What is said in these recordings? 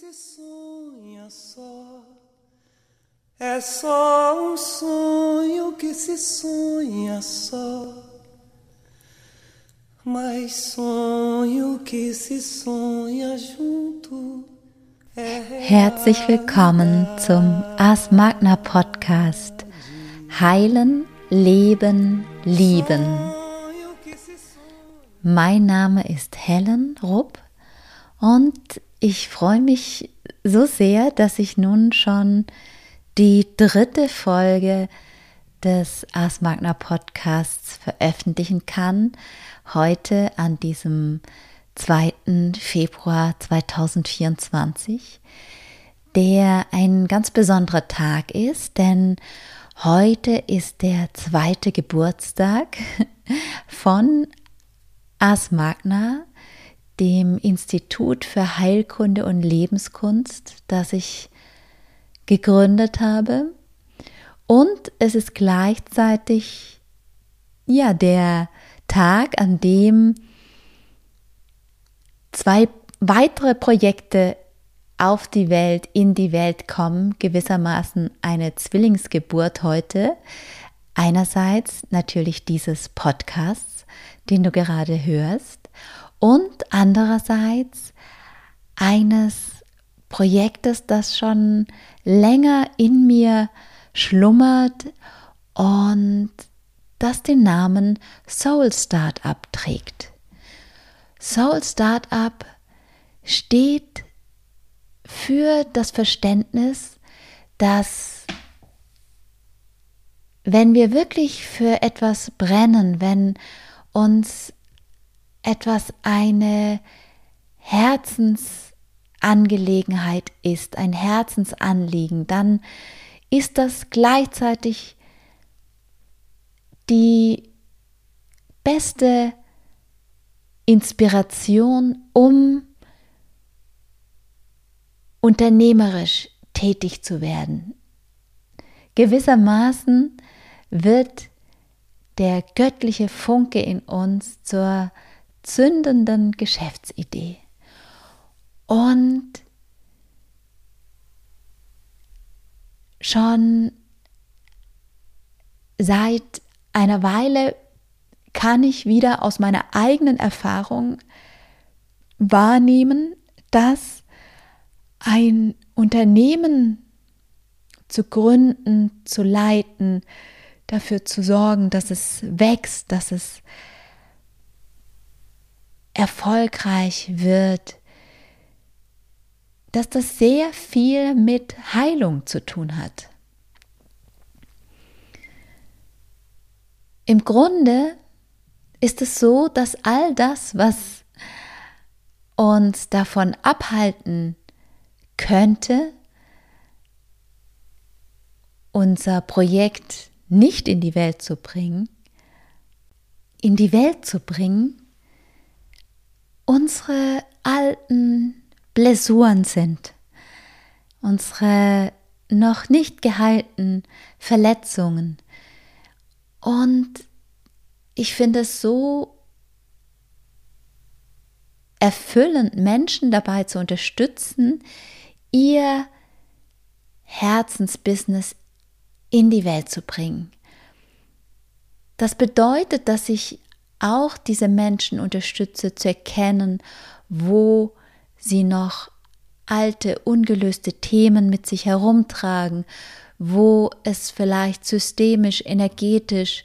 se sonha só. É só um sonho que se sonha só. Mas sonho que se sonha junto. Herzlich willkommen zum Ars Magna Podcast. Heilen, Leben, Lieben. Mein Name ist Helen Rupp und ich freue mich so sehr, dass ich nun schon die dritte Folge des Ars Magna Podcasts veröffentlichen kann. Heute an diesem 2. Februar 2024, der ein ganz besonderer Tag ist, denn heute ist der zweite Geburtstag von Ars Magna, dem Institut für Heilkunde und Lebenskunst, das ich gegründet habe. Und es ist gleichzeitig ja der Tag, an dem zwei weitere Projekte auf die Welt, in die Welt kommen, gewissermaßen eine Zwillingsgeburt heute. Einerseits natürlich dieses Podcasts, den du gerade hörst, und andererseits eines Projektes, das schon länger in mir schlummert und das den Namen Soul Startup trägt. Soul Startup steht für das Verständnis, dass wenn wir wirklich für etwas brennen, wenn uns etwas eine Herzensangelegenheit ist, ein Herzensanliegen, dann ist das gleichzeitig die beste Inspiration, um unternehmerisch tätig zu werden. Gewissermaßen wird der göttliche Funke in uns zur zündenden Geschäftsidee. Und schon seit einer Weile kann ich wieder aus meiner eigenen Erfahrung wahrnehmen, dass ein Unternehmen zu gründen, zu leiten, dafür zu sorgen, dass es wächst, dass es erfolgreich wird, dass das sehr viel mit Heilung zu tun hat. Im Grunde ist es so, dass all das, was uns davon abhalten könnte, unser Projekt nicht in die Welt zu bringen, in die Welt zu bringen, unsere alten Blessuren sind, unsere noch nicht geheilten Verletzungen, und ich finde es so erfüllend, Menschen dabei zu unterstützen, ihr Herzensbusiness in die Welt zu bringen. Das bedeutet, dass ich auch diese Menschen unterstütze zu erkennen, wo sie noch alte, ungelöste Themen mit sich herumtragen, wo es vielleicht systemisch, energetisch,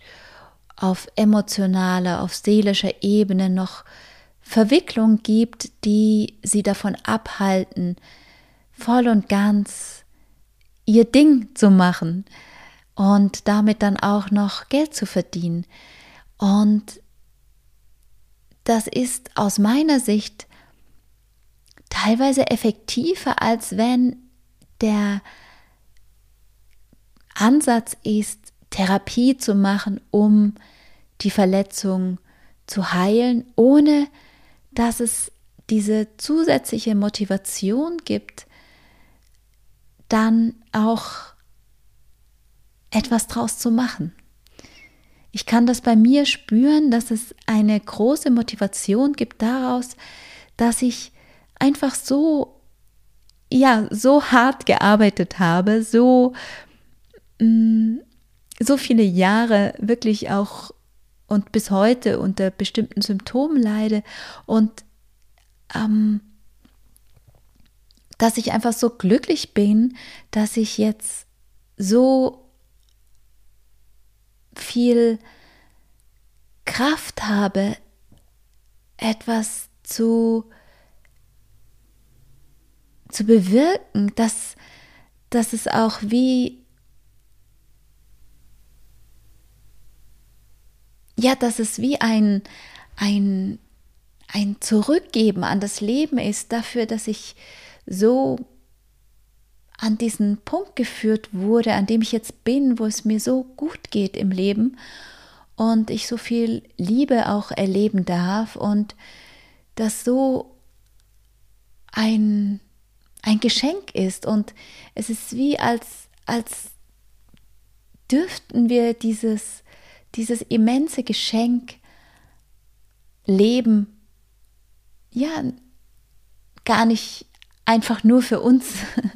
auf emotionaler, auf seelischer Ebene noch Verwicklung gibt, die sie davon abhalten, voll und ganz ihr Ding zu machen und damit dann auch noch Geld zu verdienen. Und das ist aus meiner Sicht teilweise effektiver, als wenn der Ansatz ist, Therapie zu machen, um die Verletzung zu heilen, ohne dass es diese zusätzliche Motivation gibt, dann auch etwas draus zu machen. Ich kann das bei mir spüren, dass es eine große Motivation gibt daraus, dass ich einfach so ja, so hart gearbeitet habe, so, mh, mm, so viele Jahre wirklich auch und bis heute unter bestimmten Symptomen leide und ähm, dass ich einfach so glücklich bin, dass ich jetzt so viel Kraft habe, etwas zu, zu bewirken, dass, dass es auch wie ja, dass es wie ein, ein, ein Zurückgeben an das Leben ist, dafür, dass ich so an diesen Punkt geführt wurde, an dem ich jetzt bin, wo es mir so gut geht im Leben und ich so viel Liebe auch erleben darf und das so ein, ein Geschenk ist. Und es ist wie als, als dürften wir dieses, dieses immense Geschenk leben, ja, gar nicht einfach nur für uns,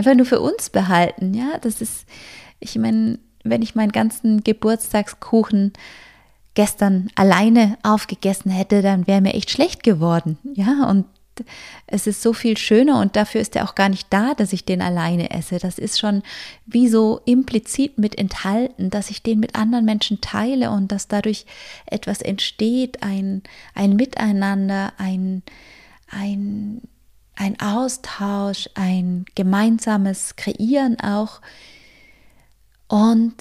einfach nur für uns behalten. Ja, das ist, ich meine, wenn ich meinen ganzen Geburtstagskuchen gestern alleine aufgegessen hätte, dann wäre mir echt schlecht geworden. Ja, und es ist so viel schöner und dafür ist er auch gar nicht da, dass ich den alleine esse. Das ist schon wie so implizit mit enthalten, dass ich den mit anderen Menschen teile und dass dadurch etwas entsteht, ein, ein Miteinander, ein, ein ein Austausch, ein gemeinsames Kreieren auch. Und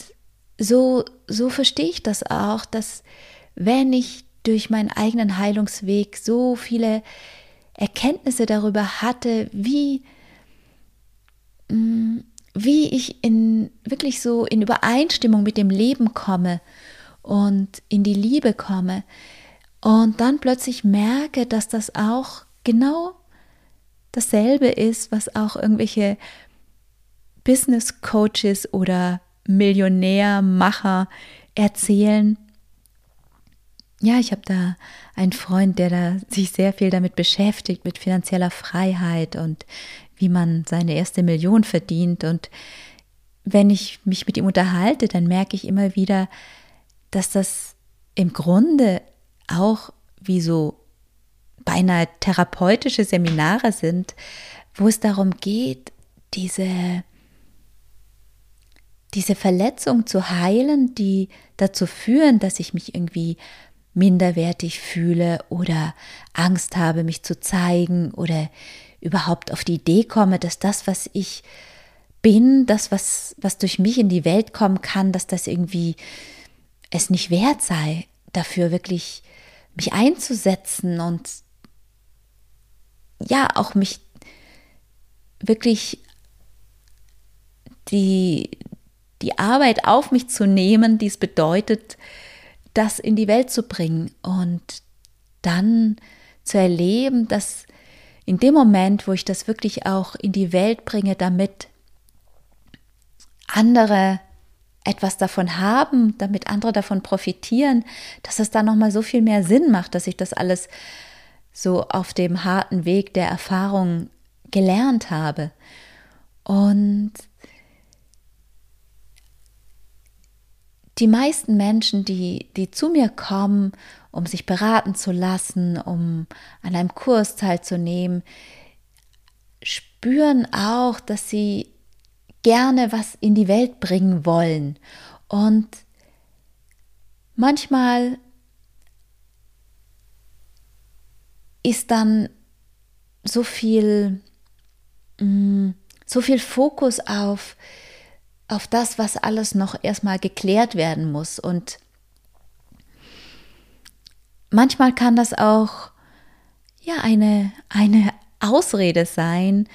so, so verstehe ich das auch, dass wenn ich durch meinen eigenen Heilungsweg so viele Erkenntnisse darüber hatte, wie, mm, wie ich in wirklich so in Übereinstimmung mit dem Leben komme und in die Liebe komme und dann plötzlich merke, dass das auch genau dasselbe ist, was auch irgendwelche Business Coaches oder Millionärmacher erzählen. Ja, ich habe da einen Freund, der da sich sehr viel damit beschäftigt, mit finanzieller Freiheit und wie man seine erste Million verdient. Und wenn ich mich mit ihm unterhalte, dann merke ich immer wieder, dass das im Grunde auch wie so beinahe therapeutische Seminare sind, wo es darum geht, diese, diese Verletzung zu heilen, die dazu führen, dass ich mich irgendwie minderwertig fühle oder Angst habe, mich zu zeigen oder überhaupt auf die Idee komme, dass das, was ich bin, das, was, was durch mich in die Welt kommen kann, dass das irgendwie es nicht wert sei, dafür wirklich mich einzusetzen und ja auch mich wirklich die, die Arbeit auf mich zu nehmen, die es bedeutet, das in die Welt zu bringen und dann zu erleben, dass in dem Moment, wo ich das wirklich auch in die Welt bringe, damit andere etwas davon haben, damit andere davon profitieren, dass es dann noch mal so viel mehr Sinn macht, dass ich das alles so auf dem harten Weg der Erfahrung gelernt habe. Und die meisten Menschen, die, die zu mir kommen, um sich beraten zu lassen, um an einem Kurs teilzunehmen, spüren auch, dass sie gerne was in die Welt bringen wollen. Und manchmal ist dann so viel, mm, so viel Fokus auf, auf das, was alles noch erstmal geklärt werden muss. Und manchmal kann das auch ja eine, eine Ausrede sein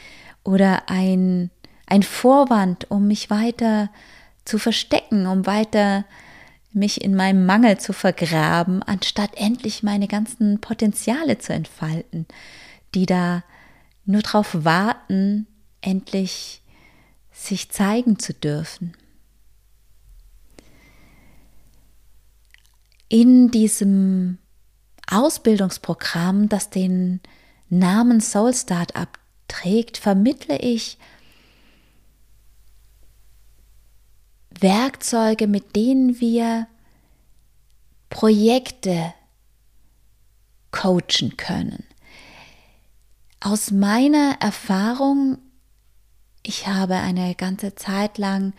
oder ein, ein Vorwand, um mich weiter zu verstecken, um weiter mich in meinem Mangel zu vergraben, anstatt endlich meine ganzen Potenziale zu entfalten, die da nur darauf warten, endlich sich zeigen zu dürfen. In diesem Ausbildungsprogramm, das den Namen Soul Startup trägt, vermittle ich Werkzeuge, mit denen wir Projekte coachen können. Aus meiner Erfahrung, ich habe eine ganze Zeit lang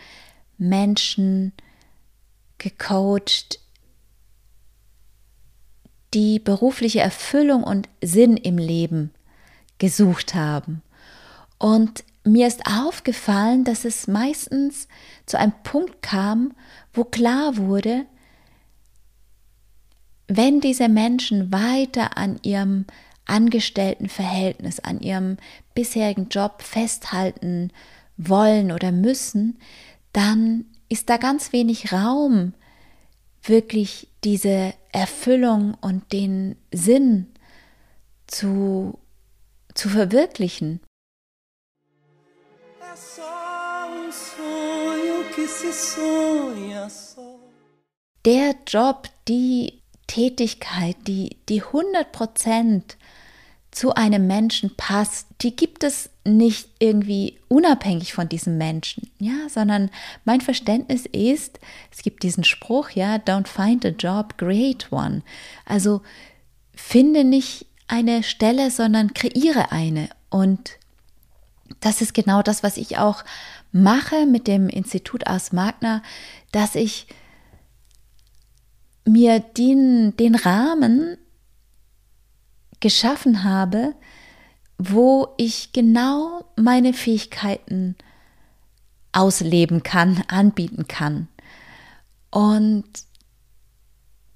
Menschen gecoacht, die berufliche Erfüllung und Sinn im Leben gesucht haben. Und mir ist aufgefallen, dass es meistens zu einem Punkt kam, wo klar wurde, wenn diese Menschen weiter an ihrem Angestelltenverhältnis, an ihrem bisherigen Job festhalten wollen oder müssen, dann ist da ganz wenig Raum, wirklich diese Erfüllung und den Sinn zu, zu verwirklichen. Der Job, die Tätigkeit, die, die 100 Prozent zu einem Menschen passt, die gibt es nicht irgendwie unabhängig von diesem Menschen, ja, sondern mein Verständnis ist, es gibt diesen Spruch, ja, don't find a job, create one. Also finde nicht eine Stelle, sondern kreiere eine. Und das ist genau das, was ich auch mache mit dem Institut Ars Magna, dass ich mir den, den Rahmen geschaffen habe, wo ich genau meine Fähigkeiten ausleben kann, anbieten kann. Und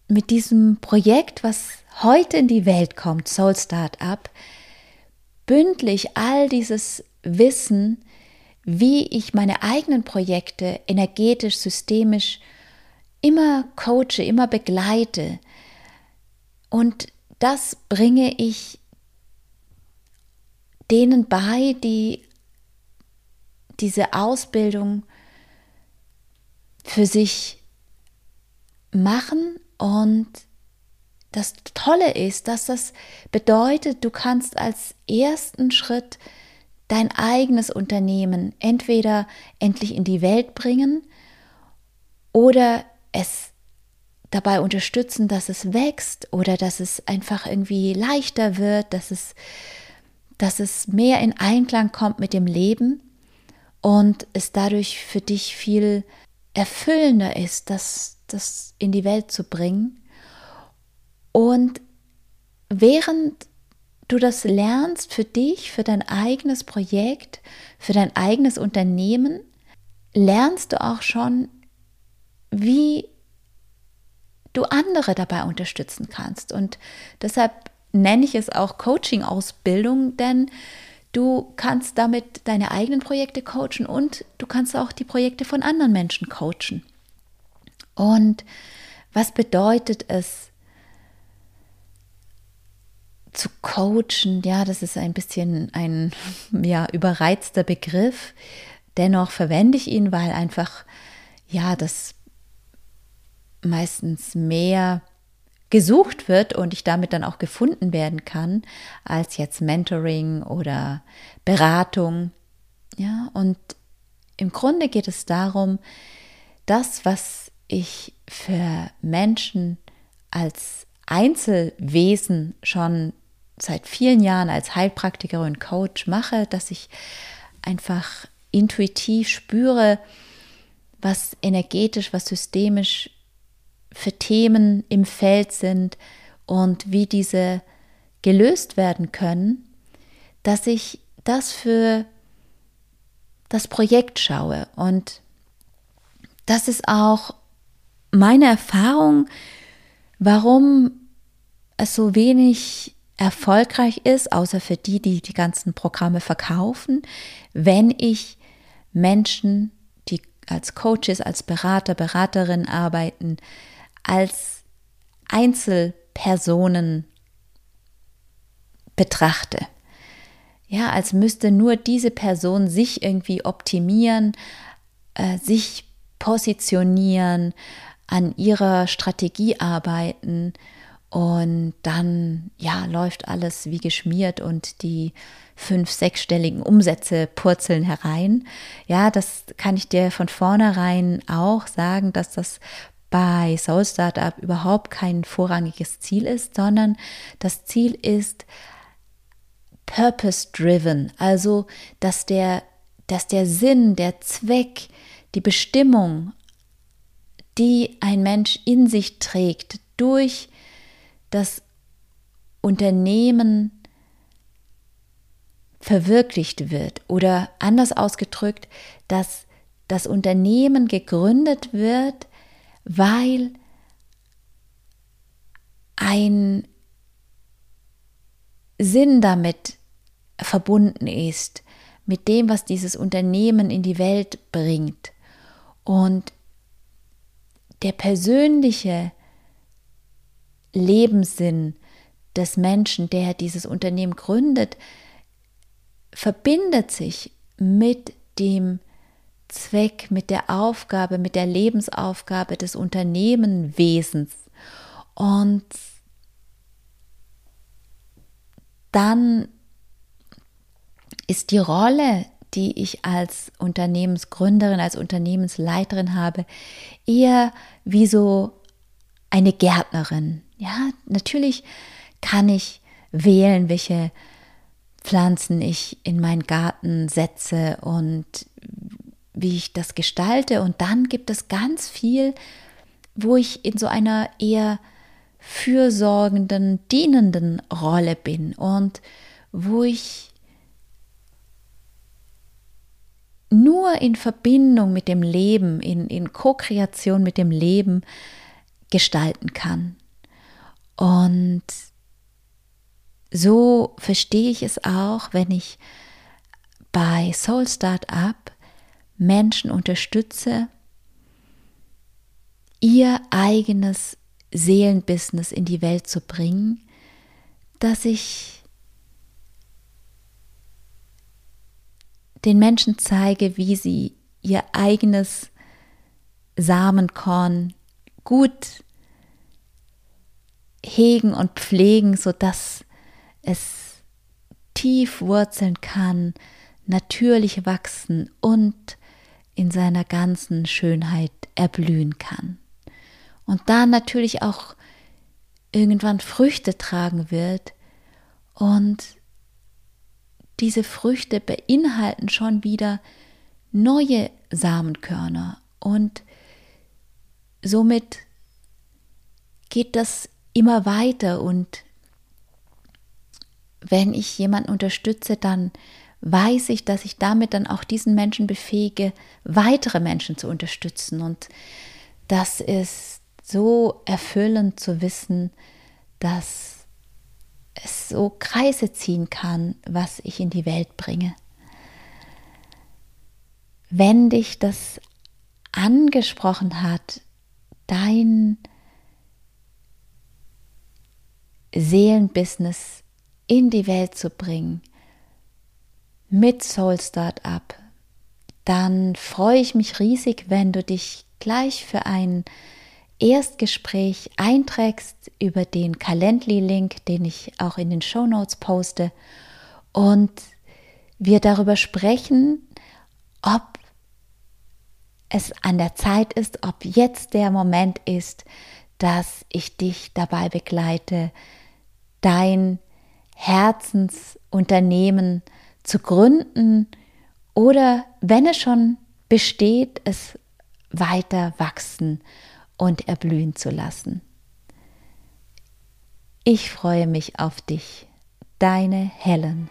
mit diesem Projekt, was heute in die Welt kommt, Soul Startup, bündle ich all dieses Wissen, wie ich meine eigenen Projekte energetisch, systemisch immer coache, immer begleite. Und das bringe ich denen bei, die diese Ausbildung für sich machen und das Tolle ist, dass das bedeutet, du kannst als ersten Schritt dein eigenes Unternehmen entweder endlich in die Welt bringen oder es dabei unterstützen, dass es wächst oder dass es einfach irgendwie leichter wird, dass es, dass es mehr in Einklang kommt mit dem Leben und es dadurch für dich viel erfüllender ist, das, das in die Welt zu bringen. Und während du das lernst für dich, für dein eigenes Projekt, für dein eigenes Unternehmen, lernst du auch schon, wie du andere dabei unterstützen kannst. Und deshalb nenne ich es auch Coaching-Ausbildung, denn du kannst damit deine eigenen Projekte coachen und du kannst auch die Projekte von anderen Menschen coachen. Und was bedeutet es, zu coachen? Ja, das ist ein bisschen ein ja, überreizter Begriff. Dennoch verwende ich ihn, weil einfach ja, das meistens mehr gesucht wird und ich damit dann auch gefunden werden kann, als jetzt Mentoring oder Beratung. Ja, und im Grunde geht es darum, das, was ich für Menschen als Einzelwesen schon seit vielen Jahren als Heilpraktikerin und Coach mache, dass ich einfach intuitiv spüre, was energetisch, was systemisch für Themen im Feld sind und wie diese gelöst werden können, dass ich das für das Projekt schaue. Und das ist auch meine Erfahrung, warum es so wenig erfolgreich ist, außer für die, die die ganzen Programme verkaufen, wenn ich Menschen, die als Coaches, als Berater, Beraterin arbeiten, als Einzelpersonen betrachte. Ja, als müsste nur diese Person sich irgendwie optimieren, äh, sich positionieren, an ihrer Strategie arbeiten und dann, ja, läuft alles wie geschmiert und die fünf, sechsstelligen Umsätze purzeln herein. Ja, das kann ich dir von vornherein auch sagen, dass das bei Soul Startup überhaupt kein vorrangiges Ziel ist, sondern das Ziel ist purpose driven, also dass der, dass der Sinn, der Zweck, die Bestimmung, die ein Mensch in sich trägt, durch das Unternehmen verwirklicht wird oder anders ausgedrückt, dass das Unternehmen gegründet wird, weil ein Sinn damit verbunden ist, mit dem, was dieses Unternehmen in die Welt bringt. Und der persönliche Lebenssinn des Menschen, der dieses Unternehmen gründet, verbindet sich mit dem Zweck, mit der Aufgabe, mit der Lebensaufgabe des Unternehmenwesens. Und dann ist die Rolle, die ich als Unternehmensgründerin, als Unternehmensleiterin habe, eher wie so eine Gärtnerin. Ja, natürlich kann ich wählen, welche Pflanzen ich in meinen Garten setze und wie ich das gestalte. Und dann gibt es ganz viel, wo ich in so einer eher fürsorgenden, dienenden Rolle bin und wo ich nur in Verbindung mit dem Leben, in, in Co-Kreation mit dem Leben gestalten kann. Und so verstehe ich es auch, wenn ich bei Soul Startup Menschen unterstütze, ihr eigenes Seelenbusiness in die Welt zu bringen, dass ich den Menschen zeige, wie sie ihr eigenes Samenkorn gut hegen und pflegen, sodass es tief wurzeln kann, natürlich wachsen und in seiner ganzen Schönheit erblühen kann. Und dann natürlich auch irgendwann Früchte tragen wird und diese Früchte beinhalten schon wieder neue Samenkörner und somit geht das immer weiter und wenn ich jemanden unterstütze, dann weiß ich, dass ich damit dann auch diesen Menschen befähige, weitere Menschen zu unterstützen. Und das ist so erfüllend zu wissen, dass es so Kreise ziehen kann, was ich in die Welt bringe. Wenn dich das angesprochen hat, dein Seelenbusiness in die Welt zu bringen mit Soul Startup, dann freue ich mich riesig, wenn du dich gleich für ein Erstgespräch einträgst über den Calendly-Link, den ich auch in den Show Notes poste. Und wir darüber sprechen, ob es an der Zeit ist, ob jetzt der Moment ist, dass ich dich dabei begleite, dein Herzensunternehmen zu gründen oder wenn es schon besteht, es weiter wachsen und erblühen zu lassen. Ich freue mich auf dich, deine Helen.